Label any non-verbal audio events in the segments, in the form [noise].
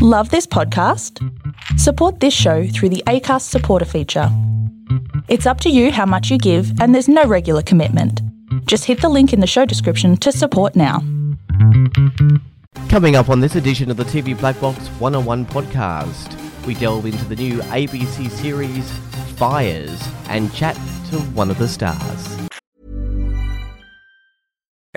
Love this podcast? Support this show through the ACAST supporter feature. It's up to you how much you give, and there's no regular commitment. Just hit the link in the show description to support now. Coming up on this edition of the TV Black Box 101 podcast, we delve into the new ABC series Fires and chat to one of the stars.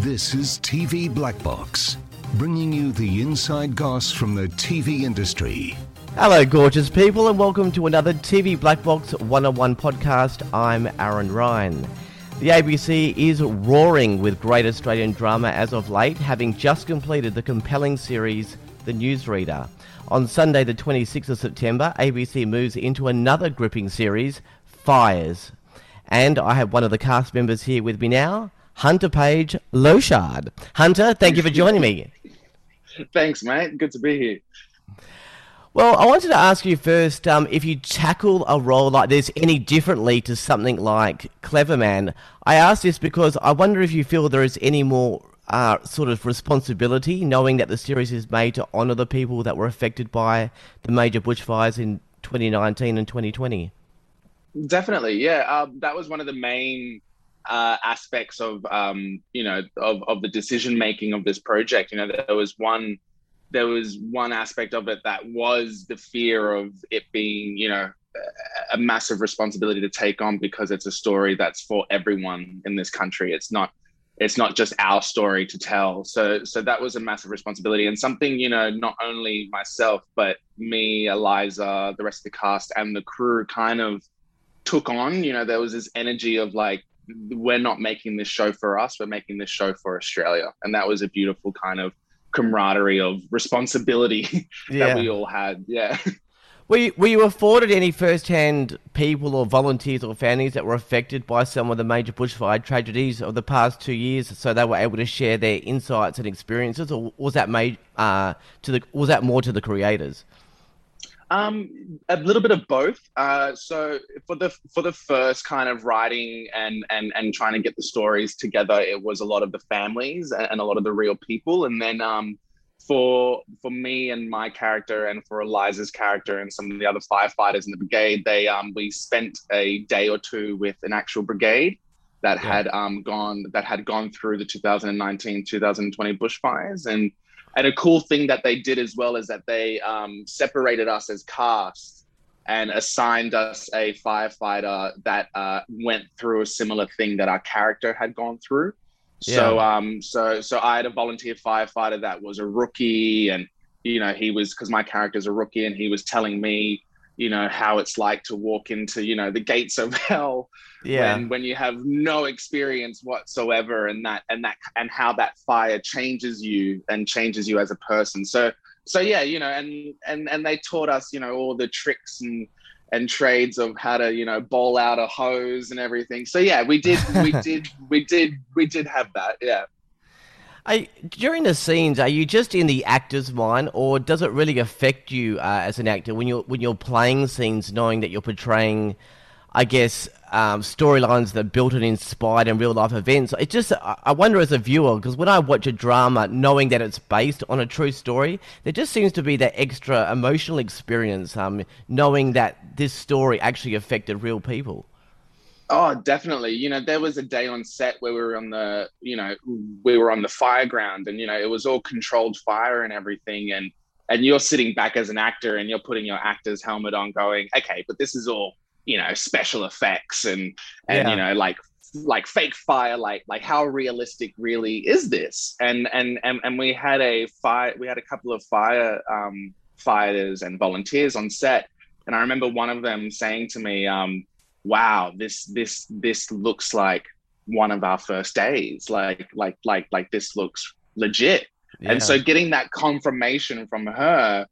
This is TV Black Box, bringing you the inside goss from the TV industry. Hello, gorgeous people, and welcome to another TV Black Box 101 podcast. I'm Aaron Ryan. The ABC is roaring with great Australian drama as of late, having just completed the compelling series The Newsreader. On Sunday, the 26th of September, ABC moves into another gripping series, Fires. And I have one of the cast members here with me now, Hunter Page Lochard. Hunter, thank you for joining me. [laughs] Thanks, mate. Good to be here. Well, I wanted to ask you first um, if you tackle a role like this any differently to something like Cleverman. I ask this because I wonder if you feel there is any more uh, sort of responsibility, knowing that the series is made to honour the people that were affected by the major bushfires in 2019 and 2020. Definitely, yeah. Um, that was one of the main uh, aspects of um, you know of, of the decision making of this project. You know, there was one there was one aspect of it that was the fear of it being you know a massive responsibility to take on because it's a story that's for everyone in this country. It's not it's not just our story to tell. So so that was a massive responsibility and something you know not only myself but me, Eliza, the rest of the cast, and the crew kind of took on. You know, there was this energy of like we're not making this show for us we're making this show for australia and that was a beautiful kind of camaraderie of responsibility [laughs] Yeah. that we all had yeah [laughs] Were you, were you afforded any first-hand people or volunteers or families that were affected by some of the major bushfire tragedies of the past two years, so they were able to share their insights and experiences, or was that made uh, to the was that more to the creators? Um, a little bit of both. Uh, so for the for the first kind of writing and and and trying to get the stories together, it was a lot of the families and, and a lot of the real people. And then um, for for me and my character, and for Eliza's character, and some of the other firefighters in the brigade, they um, we spent a day or two with an actual brigade that Yeah. had um, gone that had gone through the 2019 2020 bushfires and and a cool thing that they did as well is that they um, separated us as cast and assigned us a firefighter that uh, went through a similar thing that our character had gone through. So, um, so, so I had a volunteer firefighter that was a rookie, and you know, he was because my character's a rookie, and he was telling me, you know, how it's like to walk into, you know, the gates of [laughs] hell Yeah, when when you have no experience whatsoever and that and that and how that fire changes you and changes you as a person. So so yeah you know and and and they taught us you know all the tricks and and trades of how to you know bowl out a hose and everything. So yeah we did we [laughs] did we did we did have that. Yeah During the scenes, are you just in the actor's mind, or does it really affect you uh, as an actor when you're when you're playing scenes, knowing that you're portraying, I guess, um, storylines that are built and inspired in real life events? It just, I I wonder as a viewer, because when I watch a drama, knowing that it's based on a true story, there just seems to be that extra emotional experience, um, knowing that this story actually affected real people. Oh, definitely. You know, there was a day on set where we were on the, you know, we were on the fire ground and, you know, it was all controlled fire and everything. And, and you're sitting back as an actor and you're putting your actor's helmet on going, okay, but this is all, you know, special effects and, and, Yeah. you know, like, like fake fire, like, like how realistic really is this? And, and, and, and we had a fire, we had a couple of fire, um, fighters and volunteers on set. And I remember one of them saying to me, um, wow, this this this looks like one of our first days. Like like like like this looks legit. Yeah. And so getting that confirmation from her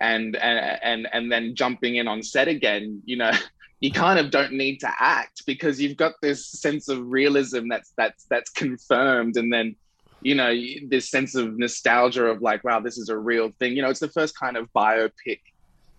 and and and and then jumping in on set again, you know, [laughs] you kind of don't need to act because you've got this sense of realism that's that's that's confirmed and then you know this sense of nostalgia of like wow this is a real thing you know it's the first kind of biopic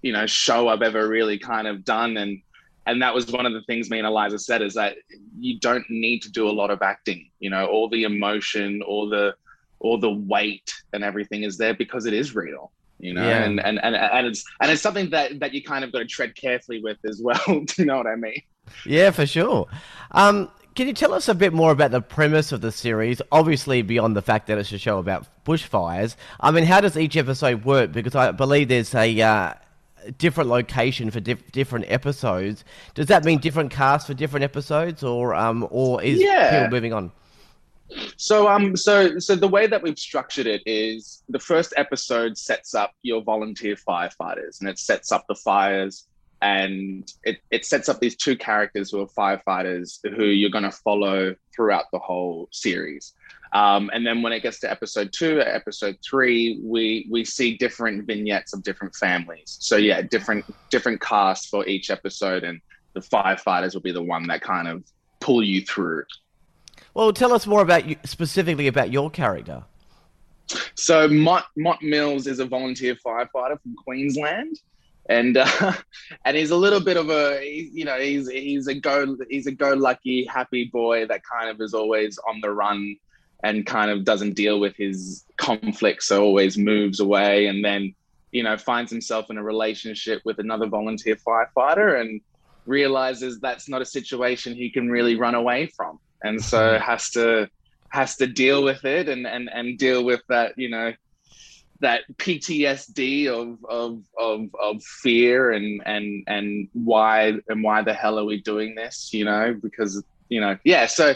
you know show i've ever really kind of done and and that was one of the things me and eliza said is that you don't need to do a lot of acting you know all the emotion all the all the weight and everything is there because it is real you know yeah. and, and and and it's and it's something that that you kind of got to tread carefully with as well [laughs] do you know what i mean yeah for sure um can you tell us a bit more about the premise of the series? Obviously, beyond the fact that it's a show about bushfires. I mean, how does each episode work? Because I believe there's a uh, different location for dif- different episodes. Does that mean different cast for different episodes, or um, or is yeah. people moving on? So um so so the way that we've structured it is the first episode sets up your volunteer firefighters and it sets up the fires and it, it sets up these two characters who are firefighters who you're going to follow throughout the whole series. Um, and then when it gets to episode two, episode three, we we see different vignettes of different families. So yeah, different different casts for each episode, and the firefighters will be the one that kind of pull you through. Well, tell us more about you, specifically about your character. So Mott, Mott Mills is a volunteer firefighter from Queensland, and uh, [laughs] and he's a little bit of a you know he's he's a go he's a go lucky happy boy that kind of is always on the run and kind of doesn't deal with his conflicts, so always moves away, and then you know finds himself in a relationship with another volunteer firefighter and realizes that's not a situation he can really run away from and so mm-hmm. has to has to deal with it and and and deal with that you know that PTSD of of of of fear and and and why and why the hell are we doing this you know because you know yeah so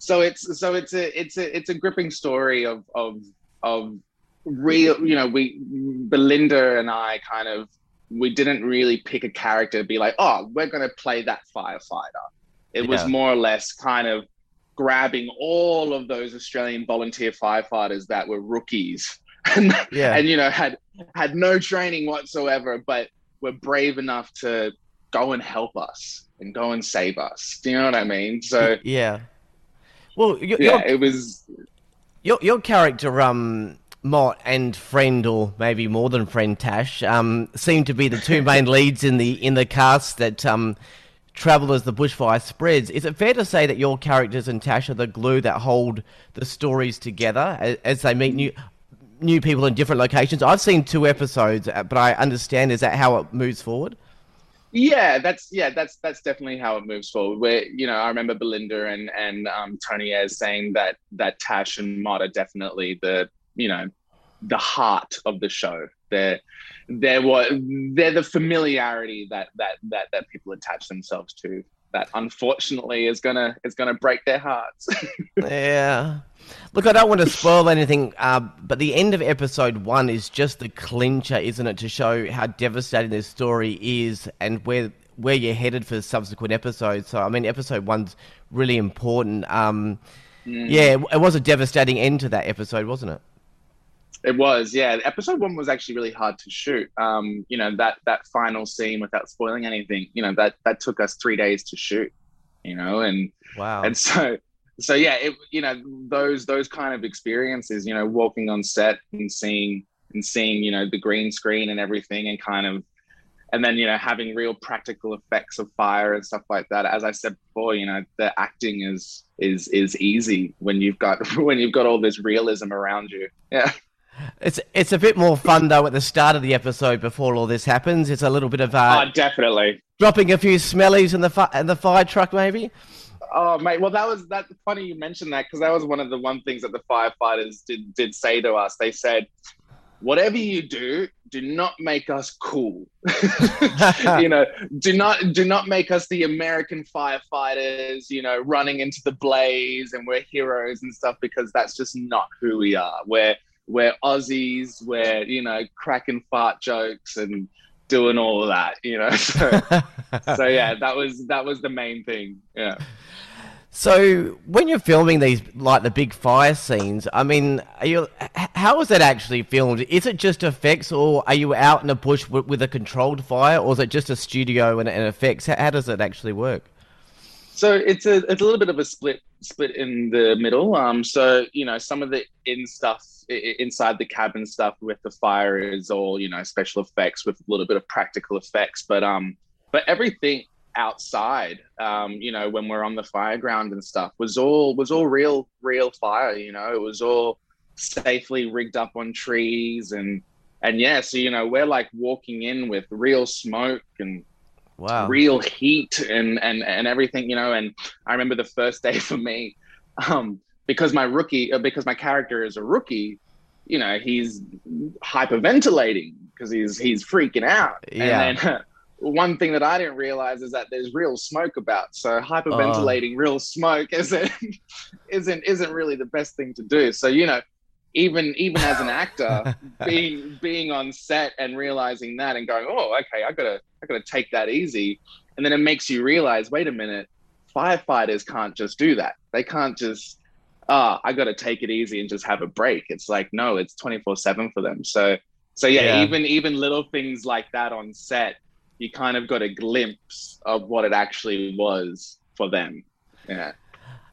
so it's so it's a it's a it's a gripping story of of of real you know we Belinda and I kind of we didn't really pick a character to be like oh we're going to play that firefighter it yeah. was more or less kind of grabbing all of those Australian volunteer firefighters that were rookies [laughs] and, yeah. and you know had had no training whatsoever, but were brave enough to go and help us and go and save us. Do you know what I mean? So [laughs] yeah. Well, your, yeah, your, it was your your character, um, Mott and friend, or maybe more than friend Tash, um, seem to be the two main [laughs] leads in the in the cast that um travel as the bushfire spreads. Is it fair to say that your characters and Tash are the glue that hold the stories together as, as they meet new new people in different locations? I've seen two episodes, uh, but I understand is that how it moves forward? Yeah, that's yeah, that's that's definitely how it moves forward. Where you know, I remember Belinda and and um, Tony Ayres saying that that Tash and Mott are definitely the you know the heart of the show. They're they're what they're the familiarity that that that that people attach themselves to. That unfortunately is gonna is gonna break their hearts. [laughs] yeah. Look, I don't want to spoil anything, uh, but the end of episode one is just the clincher, isn't it, to show how devastating this story is and where where you're headed for subsequent episodes. So, I mean, episode one's really important. Um, mm. Yeah, it was a devastating end to that episode, wasn't it? It was, yeah. Episode one was actually really hard to shoot. Um, you know that that final scene, without spoiling anything, you know that that took us three days to shoot. You know, and wow, and so so yeah, it, you know those those kind of experiences. You know, walking on set and seeing and seeing you know the green screen and everything, and kind of and then you know having real practical effects of fire and stuff like that as i said before you know the acting is is is easy when you've got [laughs] when you've got all this realism around you yeah it's it's a bit more fun though at the start of the episode before all this happens. It's a little bit of uh, oh, definitely dropping a few smellies in the fi- in the fire truck, maybe. Oh mate, well that was that funny you mentioned that because that was one of the one things that the firefighters did did say to us. They said, "Whatever you do, do not make us cool. [laughs] you know, do not do not make us the American firefighters. You know, running into the blaze and we're heroes and stuff because that's just not who we are. We're we're Aussies, we're, you know, cracking fart jokes and doing all of that, you know. [laughs] So, [laughs] so yeah, that was that was the main thing. Yeah. So when you're filming these like the big fire scenes, I mean, are you how is that actually filmed? Is it just effects, or are you out in the bush with, with a controlled fire, or is it just a studio and, and effects? How, how, does it actually work? So it's a it's a little bit of a split split in the middle. Um, so you know some of the in stuff inside the cabin stuff with the fire is all you know special effects with a little bit of practical effects, but um, but everything outside um you know when we're on the fire ground and stuff was all was all real real fire you know it was all safely rigged up on trees and and yeah so you know we're like walking in with real smoke and wow real heat and and and everything you know and i remember the first day [laughs] for me um because my rookie uh, because my character is a rookie you know he's hyperventilating because he's he's freaking out yeah. and then [laughs] one thing that I didn't realize is that there's real smoke about. So hyperventilating real smoke [laughs] isn't isn't isn't really the best thing to do. So you know, even even as an actor, [laughs] being being on set and realizing that and going, oh, okay, I gotta I gotta take that easy, and then it makes you realize, wait a minute, firefighters can't just do that. They can't just ah, oh, I gotta take it easy and just have a break. It's like no, it's twenty four seven for them. So so yeah, yeah, even even little things like that on set you kind of got a glimpse of what it actually was for them. Yeah.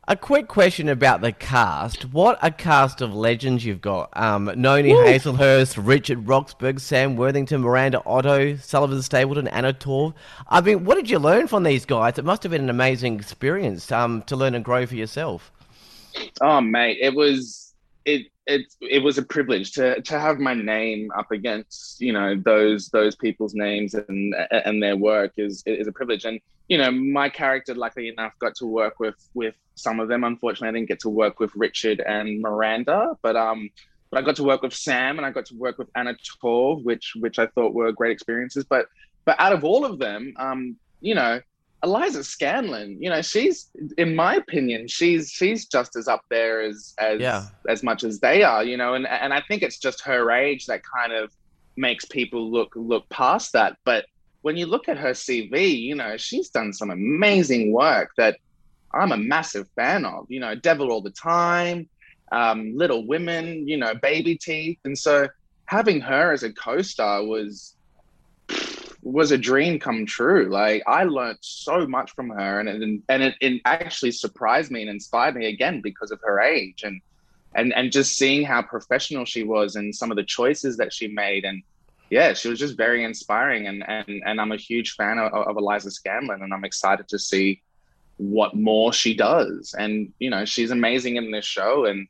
A quick question about the cast. What a cast of legends you've got. Um, Noni Woo! Hazlehurst, Richard Roxburgh, Sam Worthington, Miranda Otto, Sullivan Stapleton, Anna Torv. I mean, what did you learn from these guys? It must have been an amazing experience um, to learn and grow for yourself. Oh, mate, it was it it it was a privilege to to have my name up against you know those those people's names and and their work is is a privilege. And you know my character luckily enough got to work with with some of them. Unfortunately i didn't get to work with richard and miranda but um but i got to work with sam and i got to work with anna torv which which i thought were great experiences. But but out of all of them um you know Eliza Scanlen, you know, she's in my opinion, she's she's just as up there as as yeah. as much as they are, you know, and and I think it's just her age that kind of makes people look look past that. But when you look at her CV, you know, she's done some amazing work that I'm a massive fan of. You know, Devil All the Time, um, Little Women, you know, Baby Teeth, and so having her as a co-star was was a dream come true. Like I learned so much from her, and and and it, it actually surprised me and inspired me again because of her age and and and just seeing how professional she was and some of the choices that she made. And yeah she was just very inspiring. And and and i'm a huge fan of, of eliza scanlen and i'm excited to see what more she does. And you know she's amazing in this show. And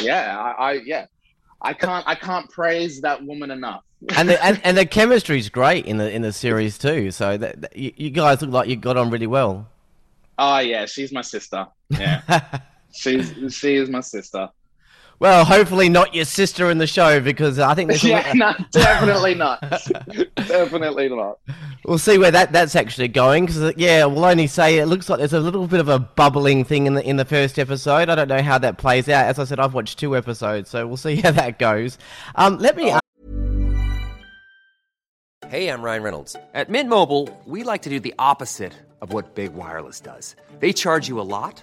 yeah i, I yeah i can't i can't praise that woman enough and the and, and the [laughs] chemistry's great in the in the series too. So that, that you, you, guys look like you got on really well. Oh yeah, she's my sister. Yeah, [laughs] she's she is my sister. Well, hopefully not your sister in the show because I think there's yeah, no, [laughs] definitely not, [laughs] definitely not. We'll see where that that's actually going because yeah, we'll only say it looks like there's a little bit of a bubbling thing in the in the first episode. I don't know how that plays out. As I said, I've watched two episodes, so we'll see how that goes. Um, let me. Oh. Hey, I'm Ryan Reynolds. At Mint Mobile, we like to do the opposite of what Big Wireless does. They charge you a lot,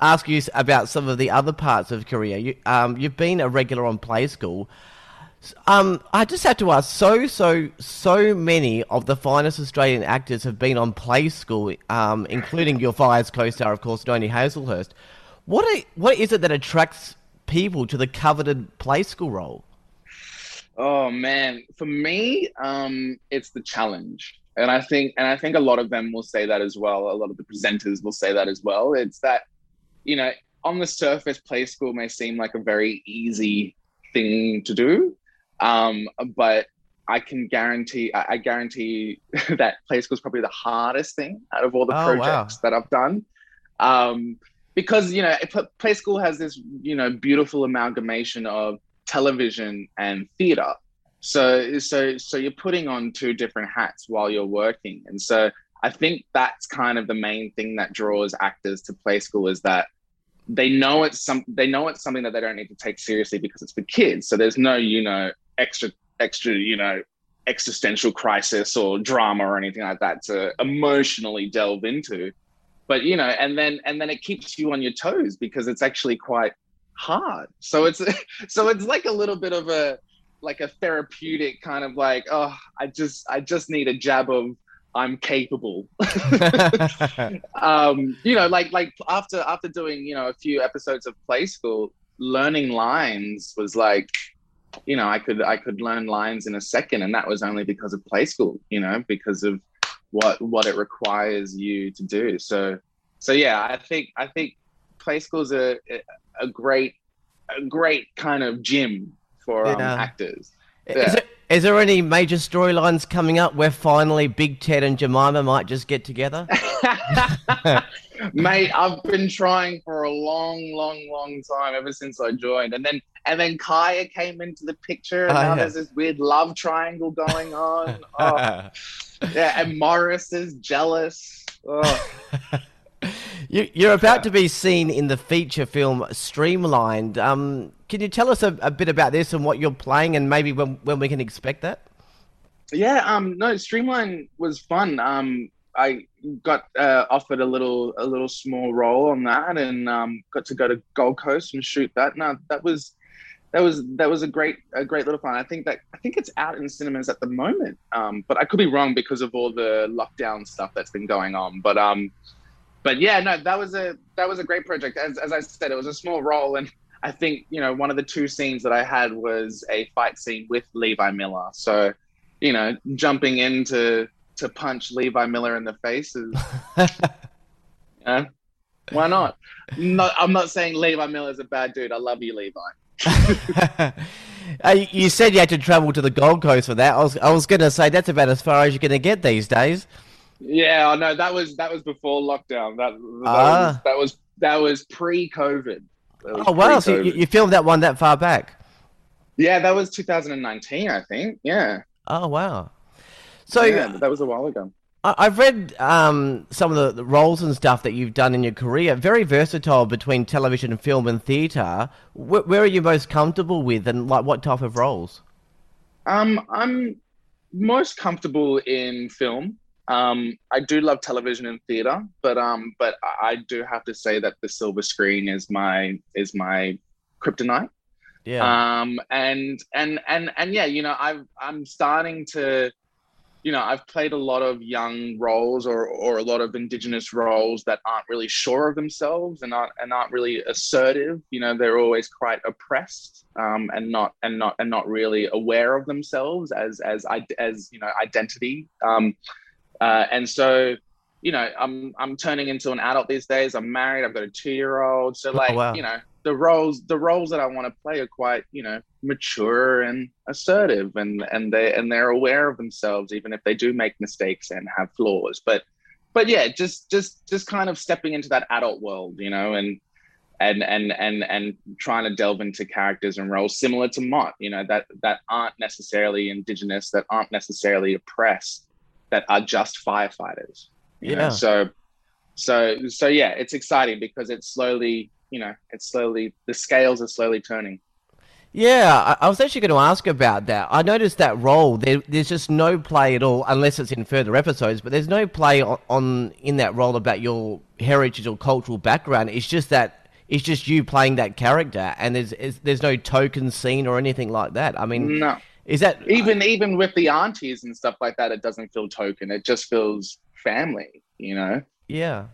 Ask you about some of the other parts of Korea. You, um, you've been a regular on Play School. Um, I just have to ask. So, so, so many of the finest Australian actors have been on Play School, um, including your Fires co-star, of course, Noni Hazlehurst. What, are, what is it that attracts people to the coveted Play School role? Oh man, for me, um, it's the challenge and I think and I think a lot of them will say that as well. A lot of the presenters will say that as well. It's that you know on the surface, play school may seem like a very easy thing to do, um, but I can guarantee, I, I guarantee [laughs] that play school is probably the hardest thing out of all the Oh, projects wow. that I've done. Um, because you know, play school has this you know beautiful amalgamation of television and theater. So so so you're putting on two different hats while you're working, and so I think that's kind of the main thing that draws actors to play school is that they know it's some they know it's something that they don't need to take seriously because it's for kids. So there's no you know extra extra you know existential crisis or drama or anything like that to emotionally delve into. But you know, and then and then it keeps you on your toes because it's actually quite hard. So it's [laughs] so it's like a little bit of a like a therapeutic kind of like oh I just I just need a jab of I'm capable. [laughs] [laughs] um, you know, like like after after doing you know a few episodes of Play School, learning lines was like, you know, I could I could learn lines in a second, and that was only because of Play School. You know, because of what what it requires you to do. So so yeah, I think I think Play School is a a great a great kind of gym for um, Yeah. actors. Is, Yeah. Is there any major storylines coming up where finally Big Ted and Jemima might just get together? [laughs] Mate, I've been trying for a long, long, long time ever since I joined, and then and then Kiya came into the picture, and Oh, now yeah. there's this weird love triangle going on. [laughs] Oh, yeah, and Morris is jealous. Oh. [laughs] You, you're about to be seen in the feature film Streamlined. Um, can you tell us a, a bit about this and what you're playing, and maybe when, when we can expect that? Yeah, um, no, Streamline was fun. Um, I got uh, offered a little, a little small role on that, and um, got to go to Gold Coast and shoot that. No, that was, that was, that was a great, a great little fun. I think that, I think it's out in cinemas at the moment. Um, but I could be wrong because of all the lockdown stuff that's been going on. But um, but yeah, no, that was a, that was a great project. As as I said, it was a small role, and I think you know one of the two scenes that I had was a fight scene with Levi Miller. So you know, jumping in to to punch Levi Miller in the face is, [laughs] you know, why not? Not, I'm not saying Levi Miller's a bad dude. I love you, Levi. [laughs] Uh, you- you said you had to travel to the Gold Coast for that. I was, I was going to say that's about as far as you're going to get these days. Yeah, I know that was that was before lockdown. That that, Ah. was, that was that was pre-COVID. That was Oh wow! You, pre-COVID. you filmed that one that far back? yeah, that was 2019, I think. Yeah, Oh wow! So yeah, that was a while ago. I've read um, some of the, the roles and stuff that you've done in your career. Very versatile between television, film, and theatre. Wh- where are you most comfortable with, and like what type of roles? Um, I'm most comfortable in film. Um, I do love television and theater, but um, but I do have to say that the silver screen is my is my kryptonite. Yeah. Um, and and and and yeah, you know, I've I'm starting to, you know, I've played a lot of young roles or or a lot of indigenous roles that aren't really sure of themselves and aren't and aren't really assertive. You know, they're always quite oppressed um, and not and not and not really aware of themselves as as as you know identity. Um, uh, and so. You know, I'm I'm turning into an adult these days. I'm married. I've got a two year old. So like, wow. you know, the roles the roles that I want to play are quite you know mature and assertive and and they and they're aware of themselves even if they do make mistakes and have flaws but but yeah just just just kind of stepping into that adult world you know and and and and and trying to delve into characters and roles similar to Mott you know that that aren't necessarily indigenous that aren't necessarily oppressed that are just firefighters you know? Yeah. so so so yeah it's exciting because it's slowly you know it's slowly the scales are slowly turning Yeah, I, I was actually going to ask about that. I noticed that role. There, there's just no play at all, unless it's in further episodes. But there's no play on, on in that role about your heritage or cultural background. It's just that it's just you playing that character, and there's there's no token scene or anything like that. I mean, no is that even even with the aunties and stuff like that it doesn't feel token it just feels family you know Yeah.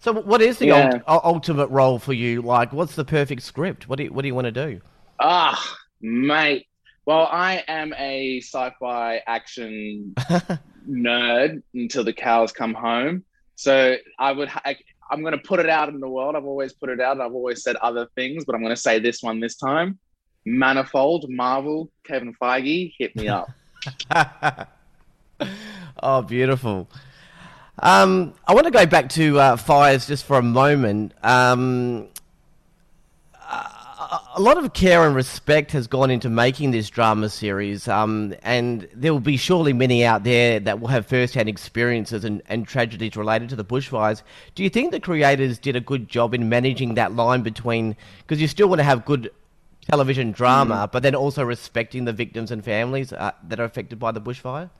So what is the Yeah. ult- ultimate role for you? Like, what's the perfect script? What do you, what do you want to do? ah mate well i am a sci-fi action [laughs] nerd until the cows come home so i would I, i'm going to put it out in the world i've always put it out i've always said other things but i'm going to say this one this time manifold marvel kevin feige hit me up [laughs] oh, beautiful. Um, I want to go back to uh, fires just for a moment. Um, a lot of care and respect has gone into making this drama series, um, and there will be surely many out there that will have first-hand experiences and, and, tragedies related to the bushfires. Do you think the creators did a good job in managing that line between, because you still want to have good television drama, mm. but then also respecting the victims and families uh, that are affected by the bushfire?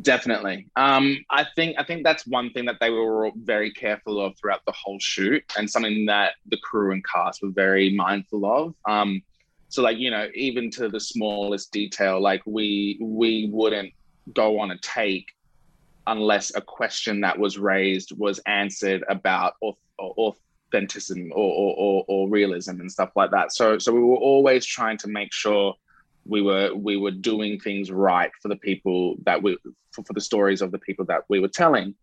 Definitely. Um, I think I think that's one thing that they were very careful of throughout the whole shoot, and something that the crew and cast were very mindful of. Um, so, like you know, even to the smallest detail, like we we wouldn't go on a take unless a question that was raised was answered about authenticity or, or, or, or realism and stuff like that. So, so we were always trying to make sure we were we were doing things right for the people that we for, for the stories of the people that we were telling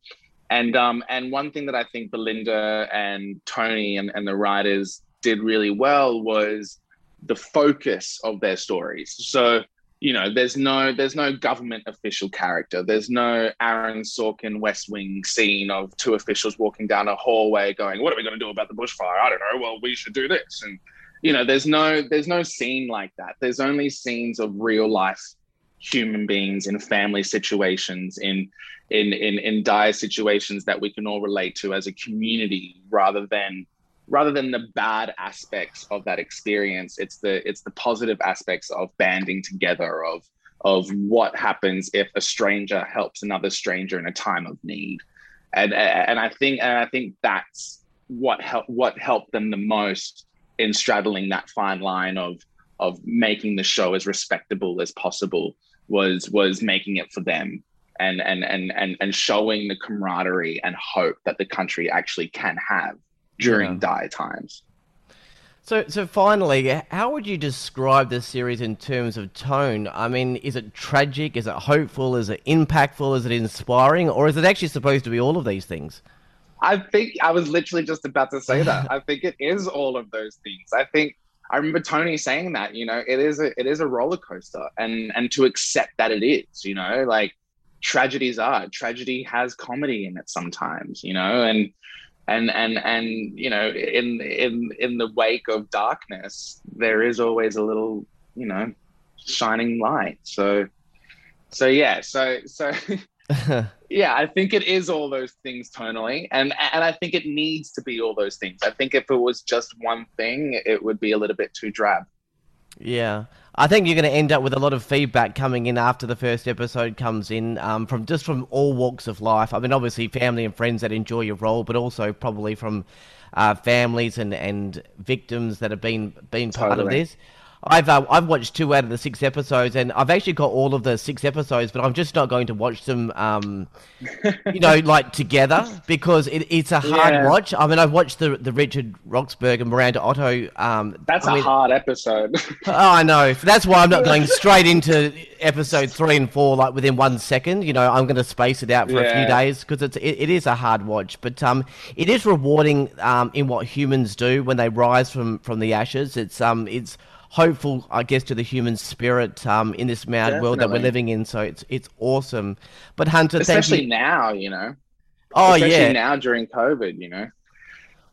and um and one thing that i think belinda and tony and, and the writers did really well was the focus of their stories so you know there's no there's no government official character. There's no aaron sorkin west wing scene of two officials walking down a hallway going what are we going to do about the bushfire? I don't know. Well we should do this. And you know there's no there's no scene like that. There's only scenes of real life human beings in family situations in in in in dire situations that we can all relate to as a community rather than rather than the bad aspects of that experience it's the it's the positive aspects of banding together of of what happens if a stranger helps another stranger in a time of need. And and i think and i think that's what help what helped them the most in straddling that fine line of of making the show as respectable as possible was was making it for them and and and and and showing the camaraderie and hope that the country actually can have during yeah. dire times. So, so finally, how would you describe this series in terms of tone? I mean, is it tragic? Is it hopeful? Is it impactful? Is it inspiring? Or is it actually supposed to be all of these things? I think I was literally just about to say that. [laughs] I think it is all of those things. I think I remember Tony saying that, you know, it is a it is a roller coaster and and to accept that it is, you know, like tragedies are. Tragedy has comedy in it sometimes, you know, and and and and you know, in in in the wake of darkness, there is always a little, you know, shining light. So so yeah, so so [laughs] yeah, I think it is all those things tonally, and and I think it needs to be all those things. I think if it was just one thing, it would be a little bit too drab. Yeah, I think you're going to end up with a lot of feedback coming in after the first episode comes in um, from just from all walks of life. I mean, obviously family and friends that enjoy your role, but also probably from uh, families and, and victims that have been been part totally. of this. I've uh, I've watched two out of the six episodes, and I've actually got all of the six episodes, but I'm just not going to watch them, um, [laughs] you know, like together because it, it's a hard yeah. watch. I mean, I've watched the the Richard Roxburgh and Miranda Otto. Um, That's I a mean, hard episode. [laughs] oh, I know. That's why I'm not going [laughs] straight into episode three and four like within one second. You know, I'm going to space it out for yeah. a few days because it's it, it is a hard watch, but um, it is rewarding um in what humans do when they rise from from the ashes. It's um it's hopeful, I guess, to the human spirit um, in this mad Definitely. world that we're living in. So it's it's awesome. But Hunter, especially now, you know. Oh especially yeah, now during COVID, you know.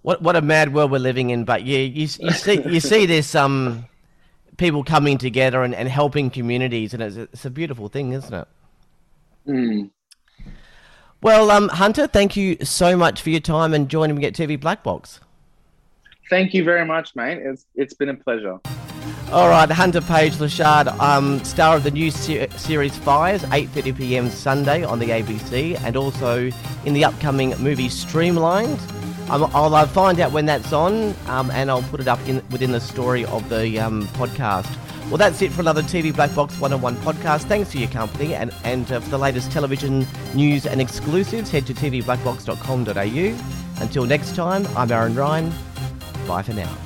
What what a mad world we're living in. But yeah, you you see you see this um people coming together and, and helping communities, and it's, it's a beautiful thing, isn't it? Mm. Well, um, Hunter, thank you so much for your time and joining me at TV Black Box. Thank you very much, mate. It's it's been a pleasure. All right, Hunter Page Lochard, um, star of the new ser- series Fires, 8:30 p.m. Sunday on the ABC, and also in the upcoming movie Streamlined. Um, I'll uh, find out when that's on, um, and I'll put it up in, within the story of the um, podcast. Well, that's it for another TV Black Box 101 podcast. Thanks for your company, and, and uh, for the latest television news and exclusives, head to tvblackbox.com.au. Until next time, I'm Aaron Ryan. Bye for now.